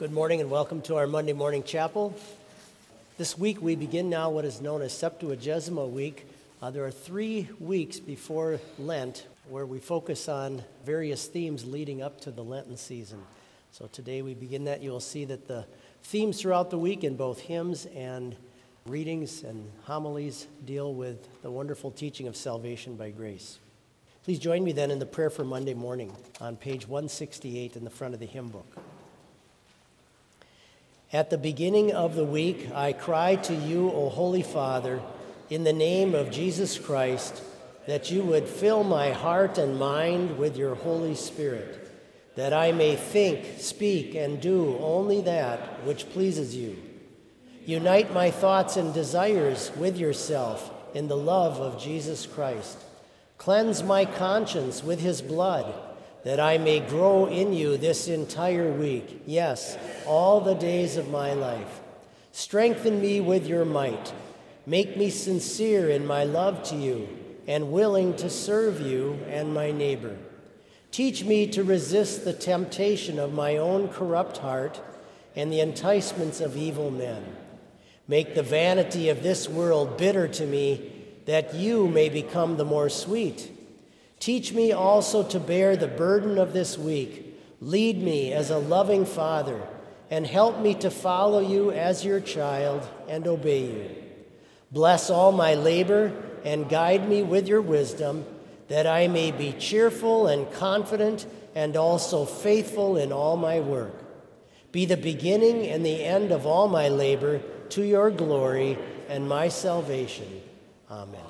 Good morning and welcome to our Monday morning chapel. This week we begin now what is known as Septuagesima week. Uh, there are three weeks before Lent where we focus on various themes leading up to the Lenten season. So today we begin that. You will see that the themes throughout the week in both hymns and readings and homilies deal with the wonderful teaching of salvation by grace. Please join me then in the prayer for Monday morning on page 168 in the front of the hymn book. At the beginning of the week, I cry to you, O Holy Father, in the name of Jesus Christ, that you would fill my heart and mind with your Holy Spirit, that I may think, speak, and do only that which pleases you. Unite my thoughts and desires with yourself in the love of Jesus Christ. Cleanse my conscience with his blood that I may grow in you this entire week, yes, all the days of my life. Strengthen me with your might. Make me sincere in my love to you and willing to serve you and my neighbor. Teach me to resist the temptation of my own corrupt heart and the enticements of evil men. Make the vanity of this world bitter to me, that you may become the more sweet. Teach me also to bear the burden of this week. Lead me as a loving father, and help me to follow you as your child and obey you. Bless all my labor and guide me with your wisdom, that I may be cheerful and confident and also faithful in all my work. Be the beginning and the end of all my labor to your glory and my salvation. Amen.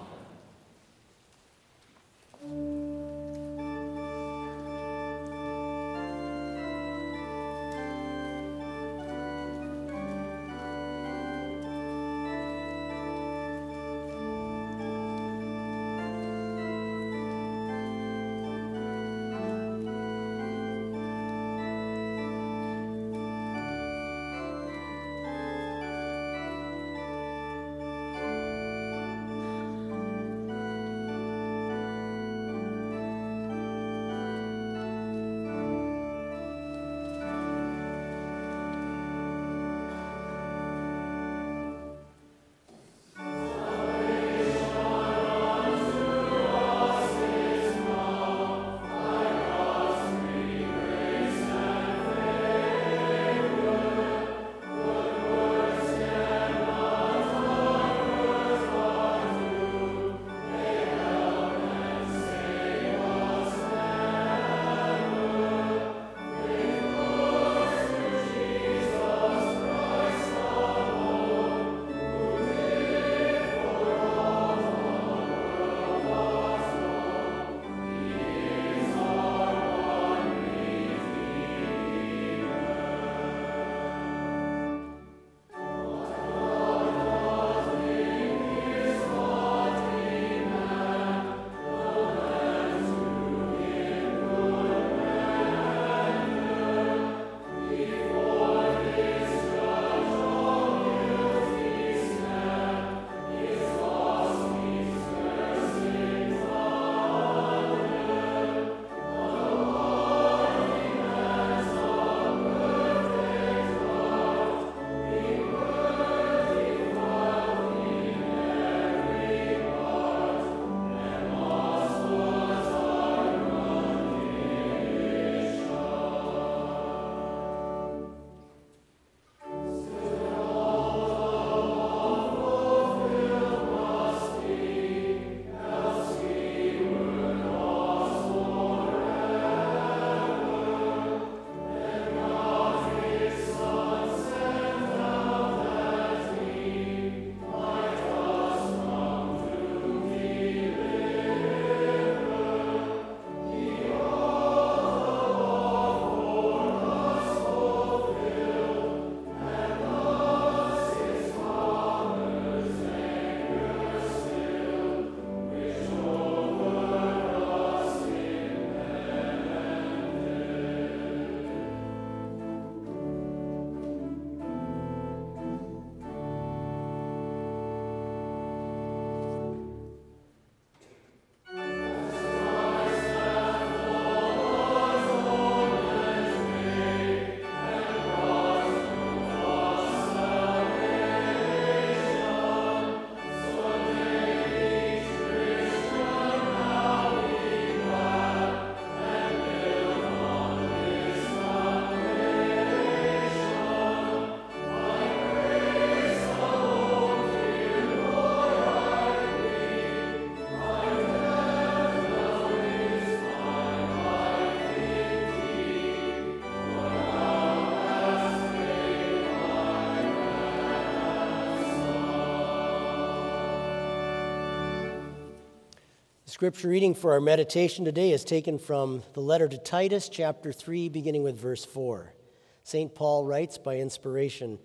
Scripture reading for our meditation today is taken from the letter to Titus, chapter 3, beginning with verse 4. St. Paul writes by inspiration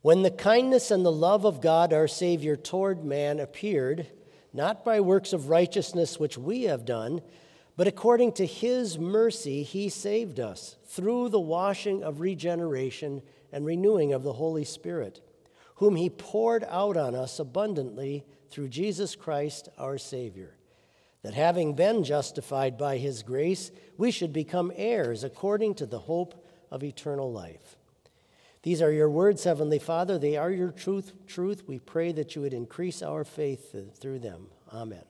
When the kindness and the love of God our Savior toward man appeared, not by works of righteousness which we have done, but according to his mercy, he saved us through the washing of regeneration and renewing of the Holy Spirit, whom he poured out on us abundantly through Jesus Christ our Savior that having been justified by his grace, we should become heirs according to the hope of eternal life. These are your words, Heavenly Father. They are your truth. Truth. We pray that you would increase our faith through them. Amen.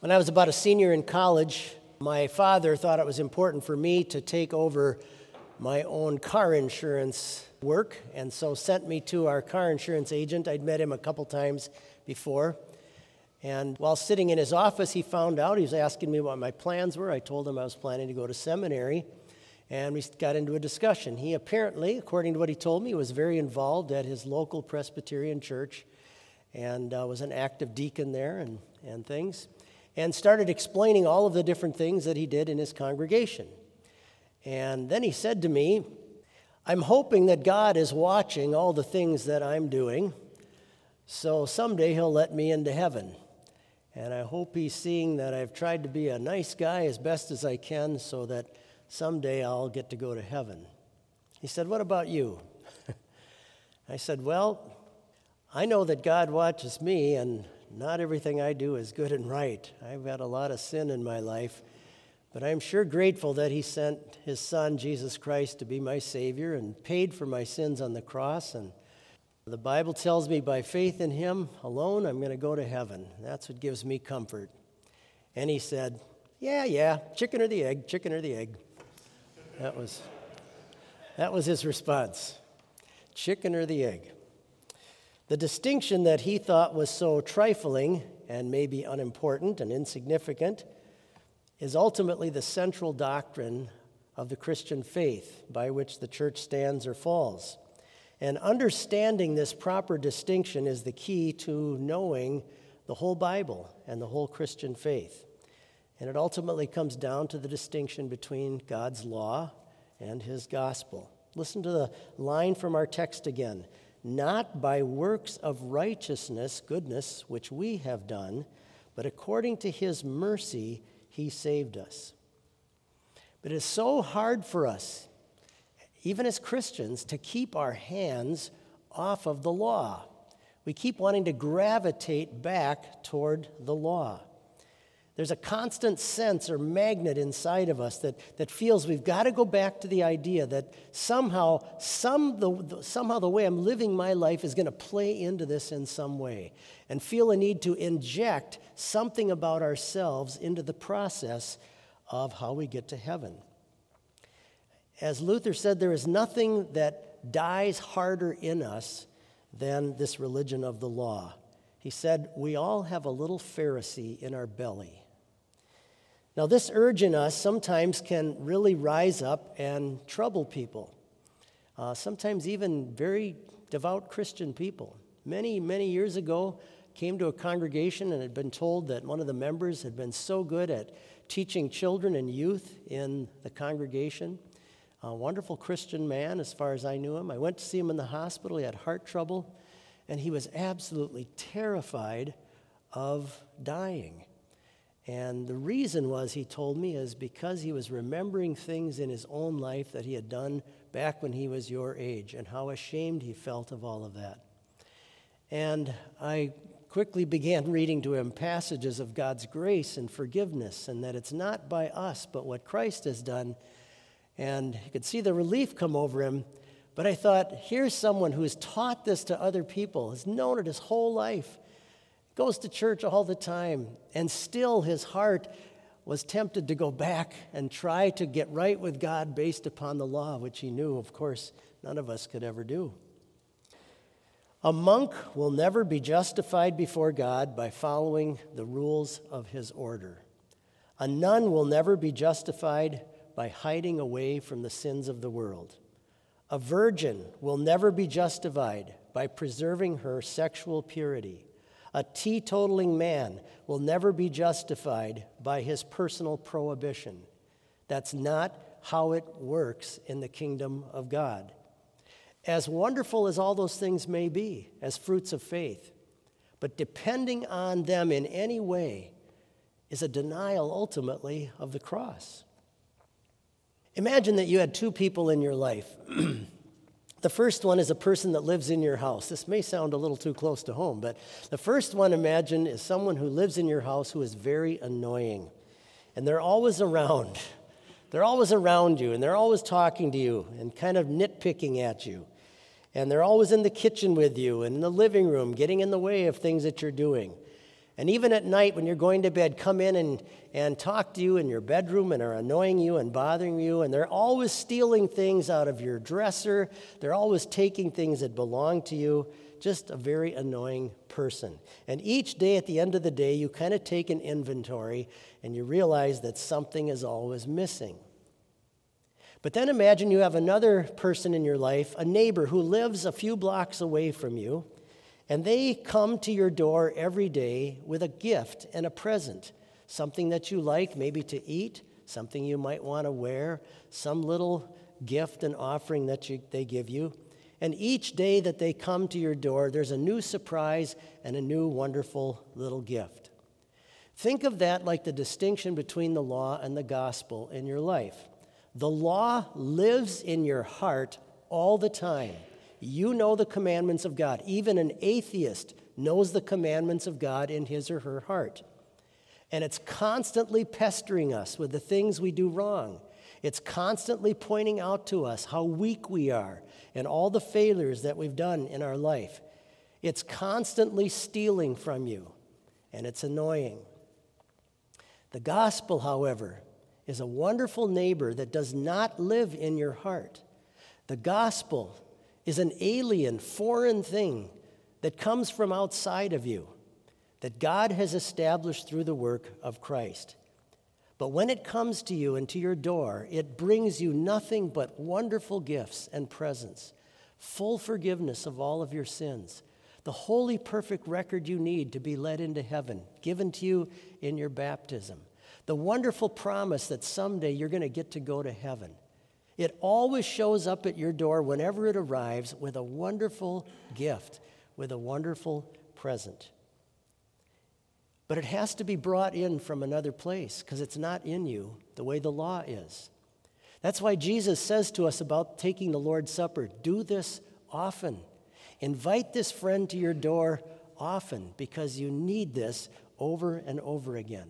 When I was about a senior in college, my father thought it was important for me to take over my own car insurance work, and so sent me to our car insurance agent. I'd met him a couple times before. And while sitting in his office, he found out, he was asking me what my plans were. I told him I was planning to go to seminary, and we got into a discussion. He apparently, according to what he told me, was very involved at his local Presbyterian church and uh, was an active deacon there and, and things, and started explaining all of the different things that he did in his congregation. And then he said to me, I'm hoping that God is watching all the things that I'm doing, so someday he'll let me into heaven. And I hope he's seeing that I've tried to be a nice guy as best as I can so that someday I'll get to go to heaven. He said, What about you? I said, Well, I know that God watches me, and not everything I do is good and right. I've got a lot of sin in my life, but I'm sure grateful that He sent His Son, Jesus Christ, to be my Savior and paid for my sins on the cross. And the Bible tells me by faith in him alone, I'm going to go to heaven. That's what gives me comfort. And he said, Yeah, yeah, chicken or the egg, chicken or the egg. That was, that was his response chicken or the egg. The distinction that he thought was so trifling and maybe unimportant and insignificant is ultimately the central doctrine of the Christian faith by which the church stands or falls. And understanding this proper distinction is the key to knowing the whole Bible and the whole Christian faith. And it ultimately comes down to the distinction between God's law and his gospel. Listen to the line from our text again. Not by works of righteousness, goodness, which we have done, but according to his mercy, he saved us. But it is so hard for us even as Christians, to keep our hands off of the law. We keep wanting to gravitate back toward the law. There's a constant sense or magnet inside of us that, that feels we've got to go back to the idea that somehow, some, the, somehow the way I'm living my life is going to play into this in some way, and feel a need to inject something about ourselves into the process of how we get to heaven. As Luther said, there is nothing that dies harder in us than this religion of the law. He said, We all have a little Pharisee in our belly. Now, this urge in us sometimes can really rise up and trouble people, uh, sometimes even very devout Christian people. Many, many years ago, came to a congregation and had been told that one of the members had been so good at teaching children and youth in the congregation a wonderful Christian man as far as I knew him. I went to see him in the hospital. He had heart trouble, and he was absolutely terrified of dying. And the reason was, he told me, is because he was remembering things in his own life that he had done back when he was your age and how ashamed he felt of all of that. And I quickly began reading to him passages of God's grace and forgiveness, and that it's not by us, but what Christ has done and you could see the relief come over him. But I thought, here's someone who has taught this to other people, has known it his whole life, goes to church all the time, and still his heart was tempted to go back and try to get right with God based upon the law, which he knew, of course, none of us could ever do. A monk will never be justified before God by following the rules of his order. A nun will never be justified by hiding away from the sins of the world. A virgin will never be justified by preserving her sexual purity. A teetotaling man will never be justified by his personal prohibition. That's not how it works in the kingdom of God. As wonderful as all those things may be as fruits of faith, but depending on them in any way is a denial ultimately of the cross. Imagine that you had two people in your life. the first one is a person that lives in your house. This may sound a little too close to home, but the first one, imagine, is someone who lives in your house who is very annoying. And they're always around. They're always around you, and they're always talking to you and kind of nitpicking at you. And they're always in the kitchen with you and in the living room, getting in the way of things that you're doing. And even at night when you're going to bed, come in and, and talk to you in your bedroom and are annoying you and bothering you. And they're always stealing things out of your dresser. They're always taking things that belong to you. Just a very annoying person. And each day at the end of the day, you kind of take an inventory and you realize that something is always missing. But then imagine you have another person in your life, a neighbor who lives a few blocks away from you and they come to your door every day with a gift and a present, something that you like, maybe to eat, something you might want to wear, some little gift and offering that you, they give you. And each day that they come to your door, there's a new surprise and a new wonderful little gift. Think of that like the distinction between the law and the gospel in your life. The law lives in your heart all the time. You know the commandments of God. Even an atheist knows the commandments of God in his or her heart. And it's constantly pestering us with the things we do wrong. It's constantly pointing out to us how weak we are and all the failures that we've done in our life. It's constantly stealing from you, and it's annoying. The gospel, however, is a wonderful neighbor that does not live in your heart. The gospel is an alien, foreign thing that comes from outside of you, that God has established through the work of Christ. But when it comes to you and to your door, it brings you nothing but wonderful gifts and presents, full forgiveness of all of your sins, the holy, perfect record you need to be led into heaven, given to you in your baptism, the wonderful promise that someday you're going to get to go to heaven. It always shows up at your door whenever it arrives with a wonderful gift, with a wonderful present. But it has to be brought in from another place because it's not in you the way the law is. That's why Jesus says to us about taking the Lord's Supper do this often. Invite this friend to your door often because you need this over and over again.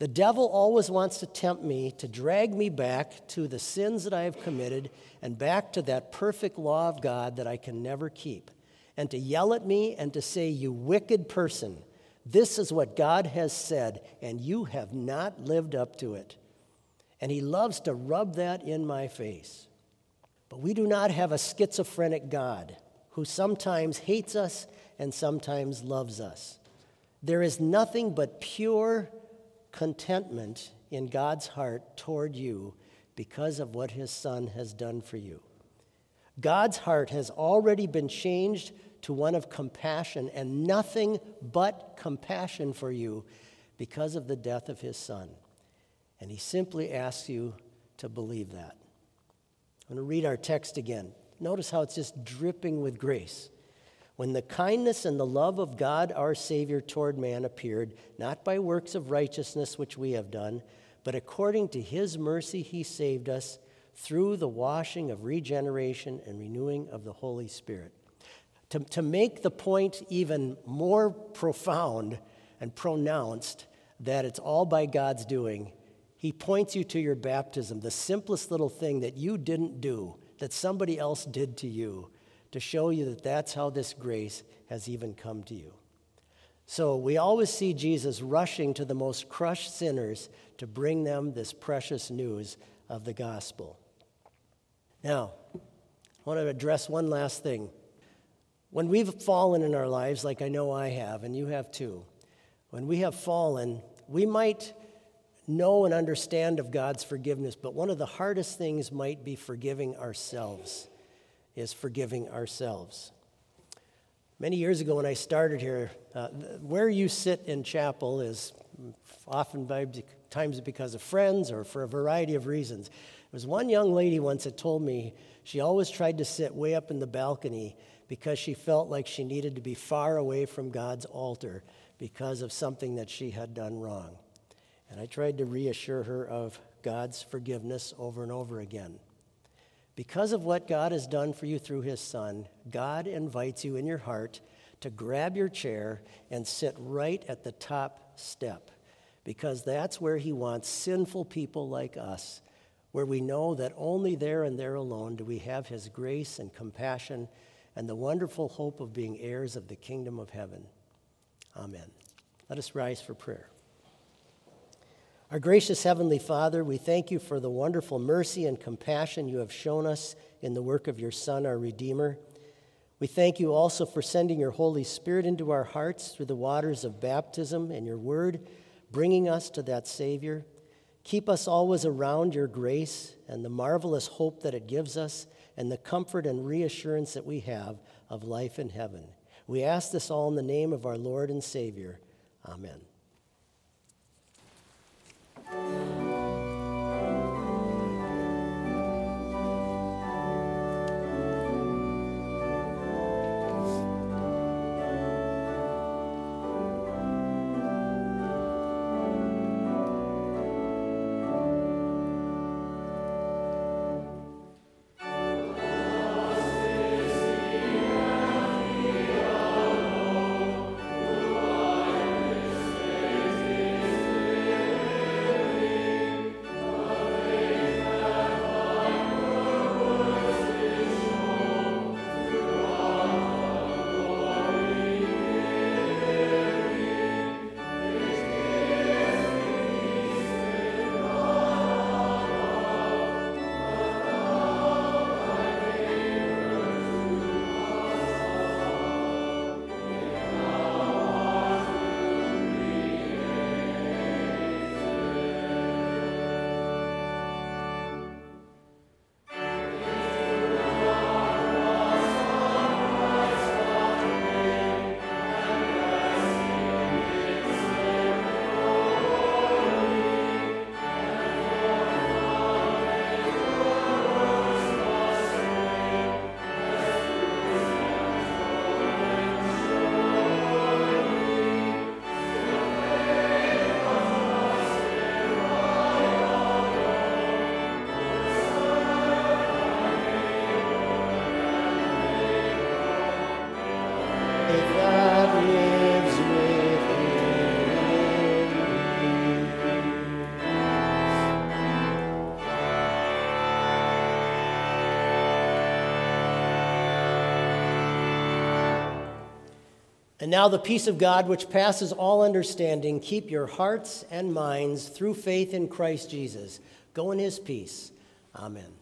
The devil always wants to tempt me to drag me back to the sins that I have committed and back to that perfect law of God that I can never keep, and to yell at me and to say, You wicked person, this is what God has said, and you have not lived up to it. And he loves to rub that in my face. But we do not have a schizophrenic God who sometimes hates us and sometimes loves us. There is nothing but pure contentment in God's heart toward you because of what his son has done for you. God's heart has already been changed to one of compassion and nothing but compassion for you because of the death of his son. And he simply asks you to believe that. I'm going to read our text again. Notice how it's just dripping with grace. When the kindness and the love of God our Savior toward man appeared, not by works of righteousness which we have done, but according to his mercy he saved us through the washing of regeneration and renewing of the Holy Spirit. To, to make the point even more profound and pronounced that it's all by God's doing, he points you to your baptism, the simplest little thing that you didn't do, that somebody else did to you to show you that that's how this grace has even come to you. So we always see Jesus rushing to the most crushed sinners to bring them this precious news of the gospel. Now, I want to address one last thing. When we've fallen in our lives, like I know I have, and you have too, when we have fallen, we might know and understand of God's forgiveness, but one of the hardest things might be forgiving ourselves is forgiving ourselves. Many years ago, when I started here, uh, where you sit in chapel is often by times because of friends or for a variety of reasons. There was one young lady once that told me she always tried to sit way up in the balcony because she felt like she needed to be far away from God's altar because of something that she had done wrong. And I tried to reassure her of God's forgiveness over and over again. Because of what God has done for you through his Son, God invites you in your heart to grab your chair and sit right at the top step, because that's where he wants sinful people like us, where we know that only there and there alone do we have his grace and compassion and the wonderful hope of being heirs of the kingdom of heaven. Amen. Let us rise for prayer. Our gracious Heavenly Father, we thank you for the wonderful mercy and compassion you have shown us in the work of your Son, our Redeemer. We thank you also for sending your Holy Spirit into our hearts through the waters of baptism and your word, bringing us to that Savior. Keep us always around your grace and the marvelous hope that it gives us, and the comfort and reassurance that we have of life in heaven. We ask this all in the name of our Lord and Savior. Amen. And now the peace of God, which passes all understanding, keep your hearts and minds through faith in Christ Jesus. Go in his peace. Amen.